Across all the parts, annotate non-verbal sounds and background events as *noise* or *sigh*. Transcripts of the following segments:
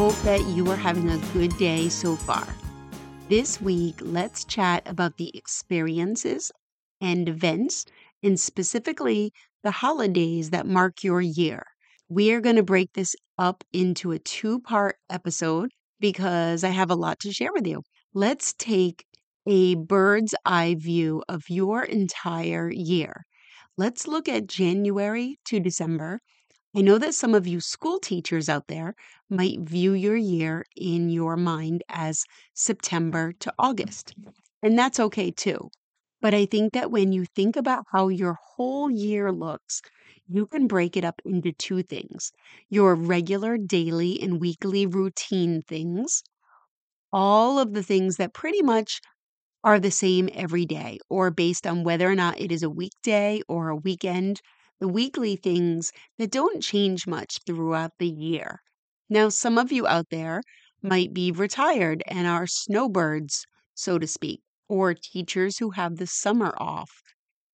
Hope that you are having a good day so far. This week, let's chat about the experiences and events, and specifically the holidays that mark your year. We are going to break this up into a two part episode because I have a lot to share with you. Let's take a bird's eye view of your entire year. Let's look at January to December I know that some of you school teachers out there might view your year in your mind as September to August, and that's okay too. But I think that when you think about how your whole year looks, you can break it up into two things your regular daily and weekly routine things, all of the things that pretty much are the same every day, or based on whether or not it is a weekday or a weekend the weekly things that don't change much throughout the year. Now, some of you out there might be retired and are snowbirds, so to speak, or teachers who have the summer off.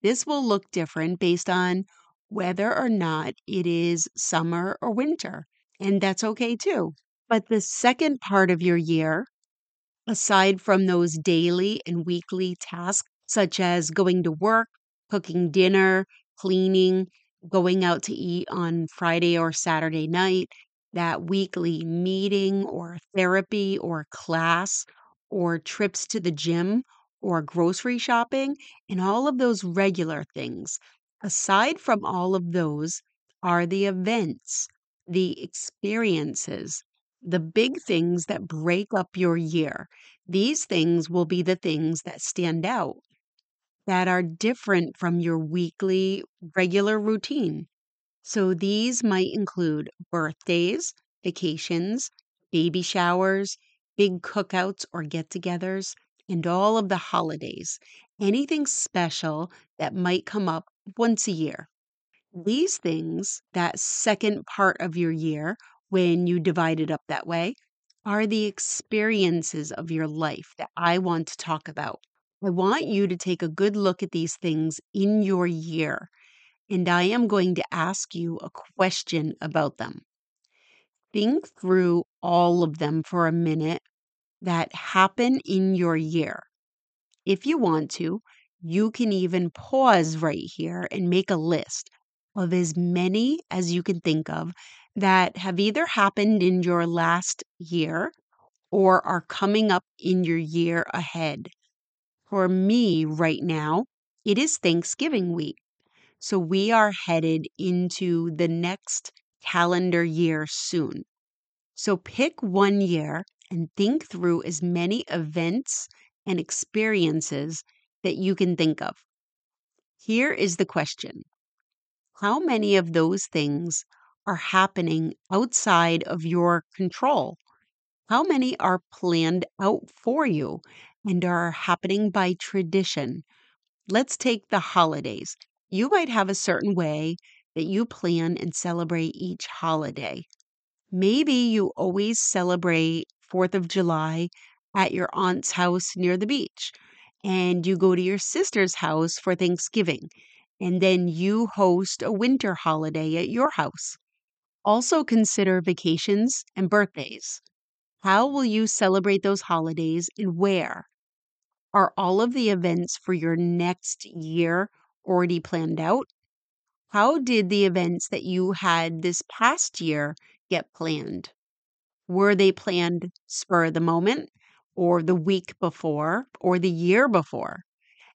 This will look different based on whether or not it is summer or winter, and that's okay too. But the second part of your year, aside from those daily and weekly tasks, such as going to work, cooking dinner, cleaning, going out to eat on Friday or Saturday night, that weekly meeting or therapy or class or trips to the gym or grocery shopping and all of those regular things. Aside from all of those are the events, the experiences, the big things that break up your year. These things will be the things that stand out that are different from your weekly regular routine. So these might include birthdays, vacations, baby showers, big cookouts or get togethers, and all of the holidays, anything special that might come up once a year. These things, that second part of your year, when you divide it up that way, are the experiences of your life that I want to talk about. I want you to take a good look at these things in your year, and I am going to ask you a question about them. Think through all of them for a minute that happen in your year. If you want to, you can even pause right here and make a list of as many as you can think of that have either happened in your last year or are coming up in your year ahead. For me right now, it is Thanksgiving week. So we are headed into the next calendar year soon. So pick one year and think through as many events and experiences that you can think of. Here is the question How many of those things are happening outside of your control? How many are planned out for you and are happening by tradition. Let's take the holidays. You might have a certain way that you plan and celebrate each holiday. Maybe you always celebrate 4th of July at your aunt's house near the beach, and you go to your sister's house for Thanksgiving, and then you host a winter holiday at your house. Also, consider vacations and birthdays. How will you celebrate those holidays and where? Are all of the events for your next year already planned out? How did the events that you had this past year get planned? Were they planned spur of the moment, or the week before, or the year before?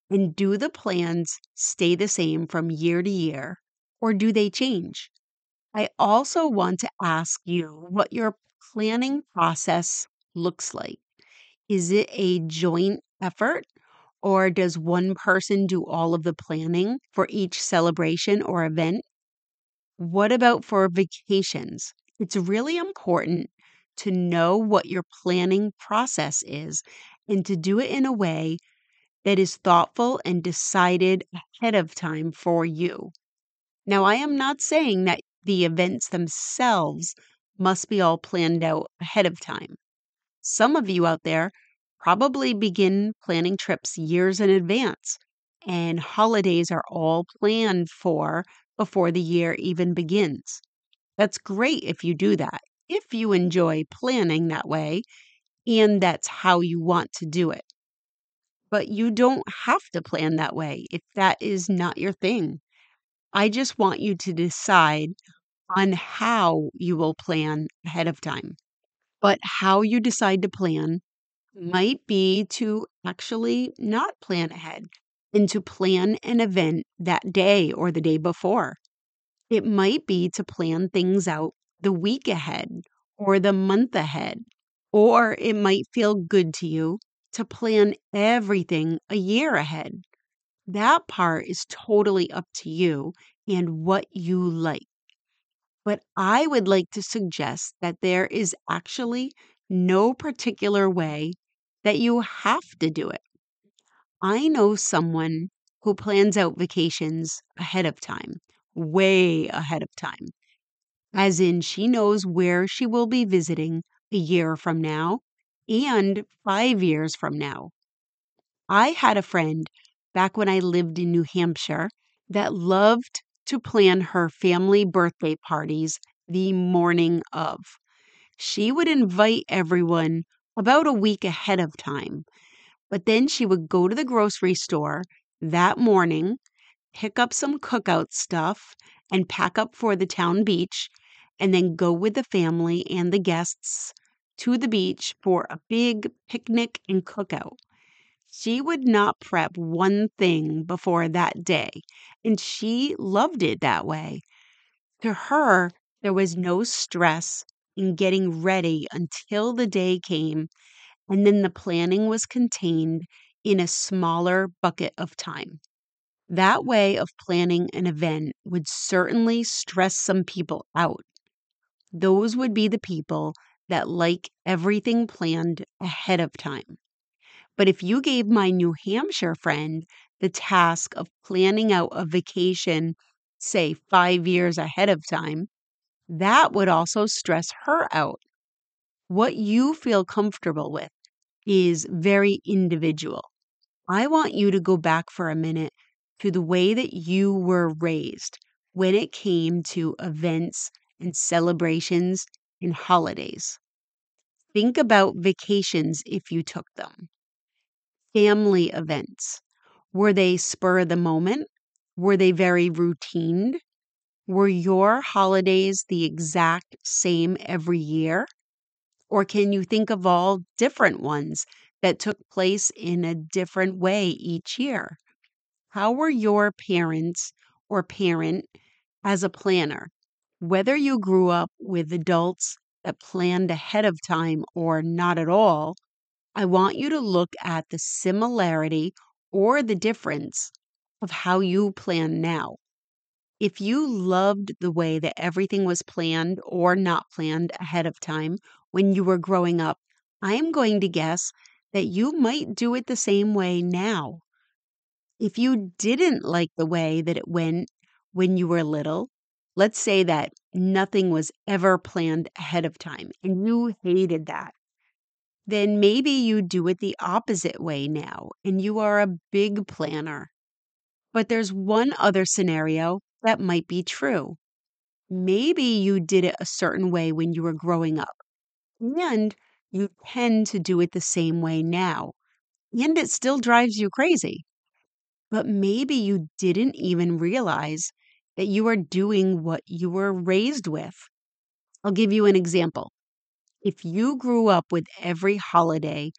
And do the plans stay the same from year to year, or do they change? I also want to ask you what your planning process looks like. Is it a joint effort? Or does one person do all of the planning for each celebration or event? What about for vacations? It's really important to know what your planning process is and to do it in a way that is thoughtful and decided ahead of time for you. Now, I am not saying that the events themselves must be all planned out ahead of time. Some of you out there probably begin planning trips years in advance, and holidays are all planned for before the year even begins. That's great if you do that, if you enjoy planning that way and that's how you want to do it. But you don't have to plan that way if that is not your thing. I just want you to decide on how you will plan ahead of time. But how you decide to plan might be to actually not plan ahead and to plan an event that day or the day before. It might be to plan things out the week ahead or the month ahead. Or it might feel good to you to plan everything a year ahead. That part is totally up to you and what you like. But I would like to suggest that there is actually no particular way that you have to do it. I know someone who plans out vacations ahead of time, way ahead of time. As in, she knows where she will be visiting a year from now and five years from now. I had a friend back when I lived in New Hampshire that loved to plan her family birthday parties the morning of. She would invite everyone about a week ahead of time, but then she would go to the grocery store that morning, pick up some cookout stuff, and pack up for the town beach, and then go with the family and the guests to the beach for a big picnic and cookout. She would not prep one thing before that day, and she loved it that way. To her, there was no stress in getting ready until the day came, and then the planning was contained in a smaller bucket of time. That way of planning an event would certainly stress some people out. Those would be the people that like everything planned ahead of time. But if you gave my New Hampshire friend the task of planning out a vacation, say five years ahead of time, that would also stress her out. What you feel comfortable with is very individual. I want you to go back for a minute to the way that you were raised when it came to events and celebrations and holidays. Think about vacations if you took them family events? Were they spur of the moment? Were they very routine? Were your holidays the exact same every year? Or can you think of all different ones that took place in a different way each year? How were your parents or parent as a planner? Whether you grew up with adults that planned ahead of time or not at all, I want you to look at the similarity or the difference of how you plan now. If you loved the way that everything was planned or not planned ahead of time when you were growing up, I am going to guess that you might do it the same way now. If you didn't like the way that it went when you were little, let's say that nothing was ever planned ahead of time and you hated that then maybe you do it the opposite way now and you are a big planner. But there's one other scenario that might be true. Maybe you did it a certain way when you were growing up, and you tend to do it the same way now, and it still drives you crazy. But maybe you didn't even realize that you are doing what you were raised with. I'll give you an example if you grew up with every holiday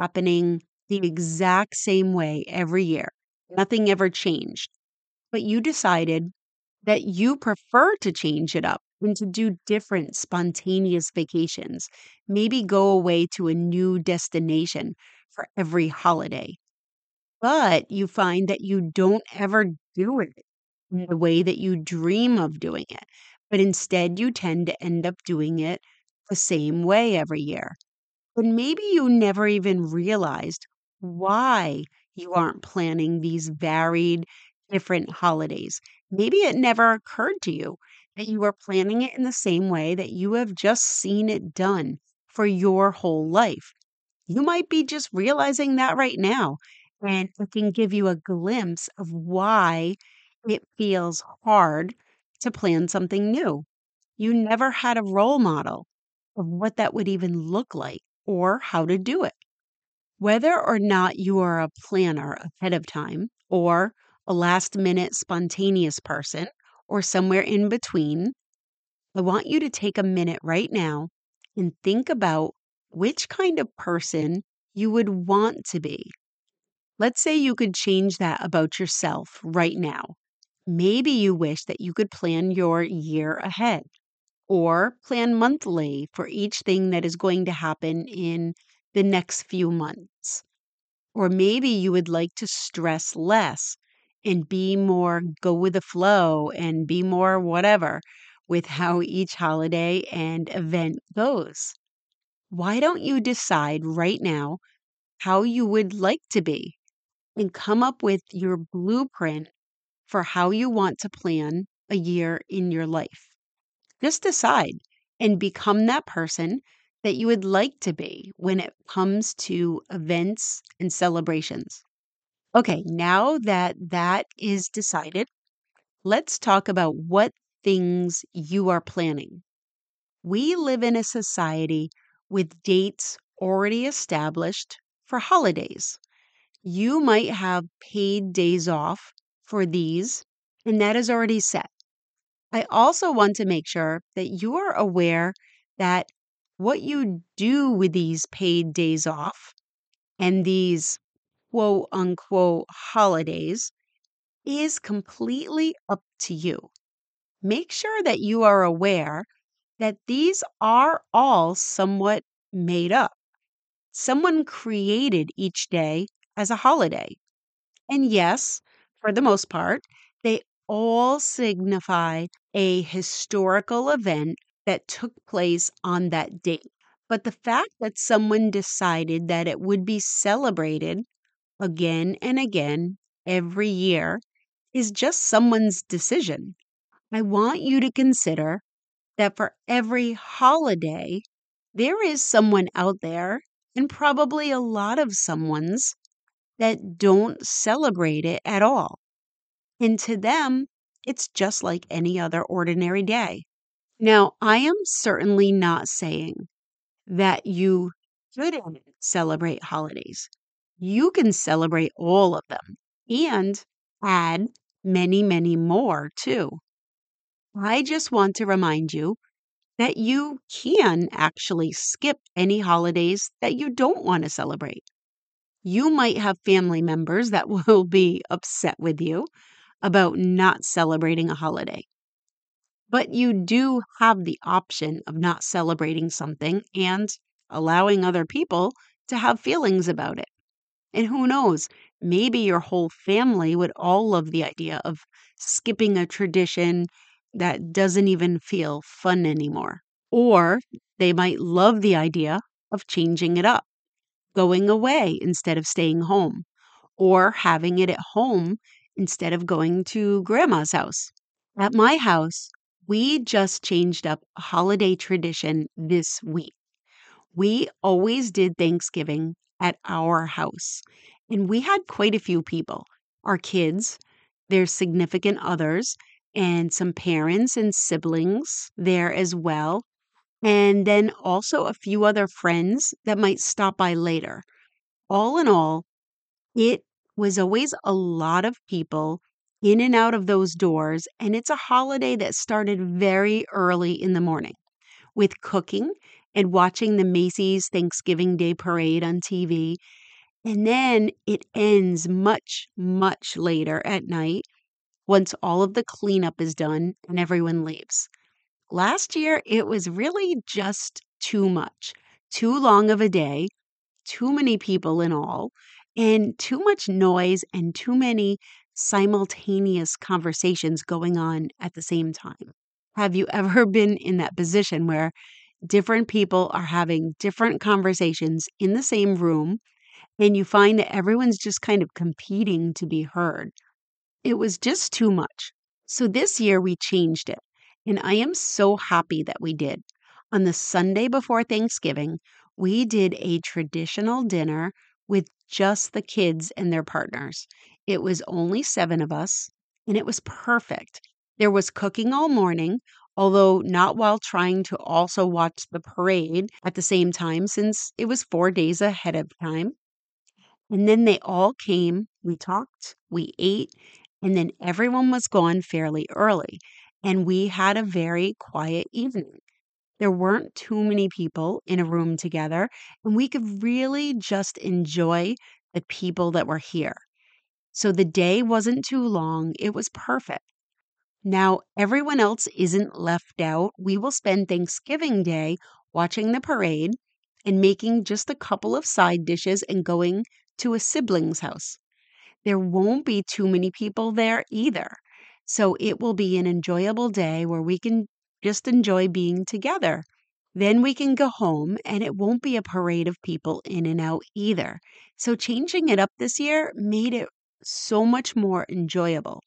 happening the exact same way every year, nothing ever changed, but you decided that you prefer to change it up and to do different spontaneous vacations, maybe go away to a new destination for every holiday. But you find that you don't ever do it in the way that you dream of doing it, but instead you tend to end up doing it the same way every year. But maybe you never even realized why you aren't planning these varied, different holidays. Maybe it never occurred to you that you are planning it in the same way that you have just seen it done for your whole life. You might be just realizing that right now, and it can give you a glimpse of why it feels hard to plan something new. you never had a role model of what that would even look like or how to do it. Whether or not you are a planner ahead of time or a last minute spontaneous person or somewhere in between, I want you to take a minute right now and think about which kind of person you would want to be. Let's say you could change that about yourself right now. Maybe you wish that you could plan your year ahead or plan monthly for each thing that is going to happen in the next few months. Or maybe you would like to stress less and be more go with the flow and be more whatever with how each holiday and event goes. Why don't you decide right now how you would like to be and come up with your blueprint for how you want to plan a year in your life? Just decide and become that person that you would like to be when it comes to events and celebrations. Okay, now that that is decided, let's talk about what things you are planning. We live in a society with dates already established for holidays. You might have paid days off for these, and that is already set. I also want to make sure that you're aware that what you do with these paid days off and these quote unquote holidays is completely up to you. Make sure that you are aware that these are all somewhat made up. Someone created each day as a holiday. And yes, for the most part, they all signify a historical event that took place on that date. But the fact that someone decided that it would be celebrated again and again every year is just someone's decision. I want you to consider that for every holiday, there is someone out there, and probably a lot of someone's, that don't celebrate it at all. And to them, it's just like any other ordinary day. Now, I am certainly not saying that you shouldn't celebrate holidays. You can celebrate all of them and add many, many more too. I just want to remind you that you can actually skip any holidays that you don't want to celebrate. You might have family members that *laughs* will be upset with you about not celebrating a holiday. But you do have the option of not celebrating something and allowing other people to have feelings about it. And who knows, maybe your whole family would all love the idea of skipping a tradition that doesn't even feel fun anymore. Or they might love the idea of changing it up, going away instead of staying home, or having it at home instead of going to grandma's house. At my house, we just changed up a holiday tradition this week. We always did Thanksgiving at our house, and we had quite a few people our kids, their significant others, and some parents and siblings there as well. And then also a few other friends that might stop by later. All in all, it was always a lot of people in and out of those doors. And it's a holiday that started very early in the morning with cooking and watching the Macy's Thanksgiving Day Parade on TV. And then it ends much, much later at night once all of the cleanup is done and everyone leaves. Last year, it was really just too much, too long of a day, too many people in all, and too much noise and too many simultaneous conversations going on at the same time. Have you *laughs* ever been in that position where different people are having different conversations in the same room and you find that everyone's just kind of competing to be heard? It was just too much. So this year we changed it, and I am so happy that we did. On the Sunday before Thanksgiving, we did a traditional dinner with just the kids and their partners. It was only seven of us, and it was perfect. There was cooking all morning. Although not while trying to also watch the parade at the same time since it was four days ahead of time. And then they all came, we talked, we ate, and then everyone was gone fairly early. And we had a very quiet evening. There weren't too many people in a room together, and we could really just enjoy the people that were here. So the day wasn't too long, it was perfect. Now, everyone else isn't left out. We will spend Thanksgiving Day watching the parade and making just a couple of side dishes and going to a sibling's house. There won't be too many people there either. So it will be an enjoyable day where we can just enjoy being together. Then we can go home and it won't be a parade of people in and out either. So changing it up this year made it so much more enjoyable.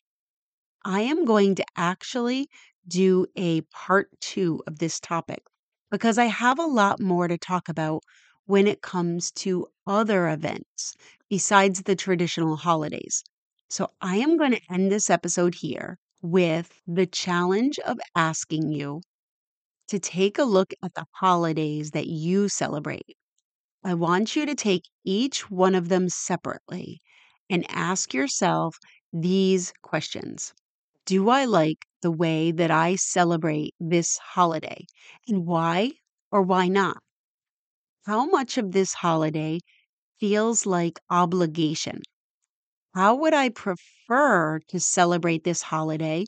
I am going to actually do a part two of this topic because I have a lot more to talk about when it comes to other events besides the traditional holidays. So I am going to end this episode here with the challenge of asking you to take a look at the holidays that you celebrate. I want you to take each one of them separately and ask yourself these questions do I like the way that I celebrate this holiday? And why or why not? How much of this holiday feels like obligation? How would I prefer to celebrate this holiday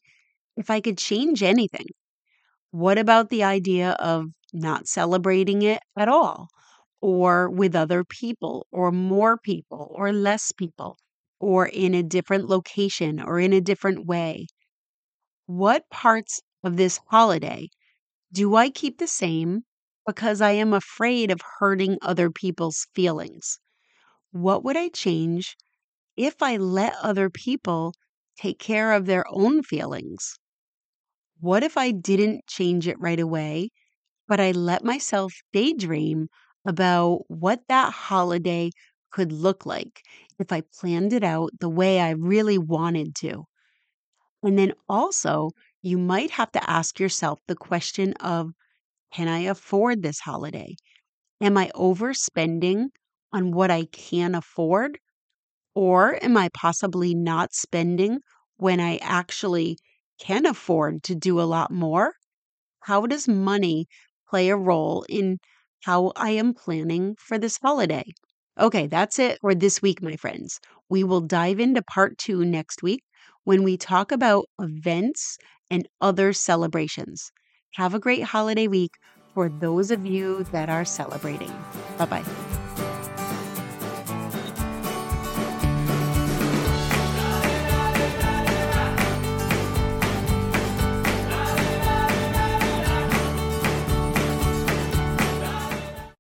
if I could change anything? What about the idea of not celebrating it at all, or with other people, or more people, or less people, or in a different location, or in a different way? What parts of this holiday do I keep the same because I am afraid of hurting other people's feelings? What would I change if I let other people take care of their own feelings? What if I didn't change it right away, but I let myself daydream about what that holiday could look like if I planned it out the way I really wanted to? And then also, you might have to ask yourself the question of Can I afford this holiday? Am I overspending on what I can afford? Or am I possibly not spending when I actually can afford to do a lot more? How does money play a role in how I am planning for this holiday? Okay, that's it for this week, my friends. We will dive into part two next week when we talk about events and other celebrations. Have a great holiday week for those of you that are celebrating. Bye bye.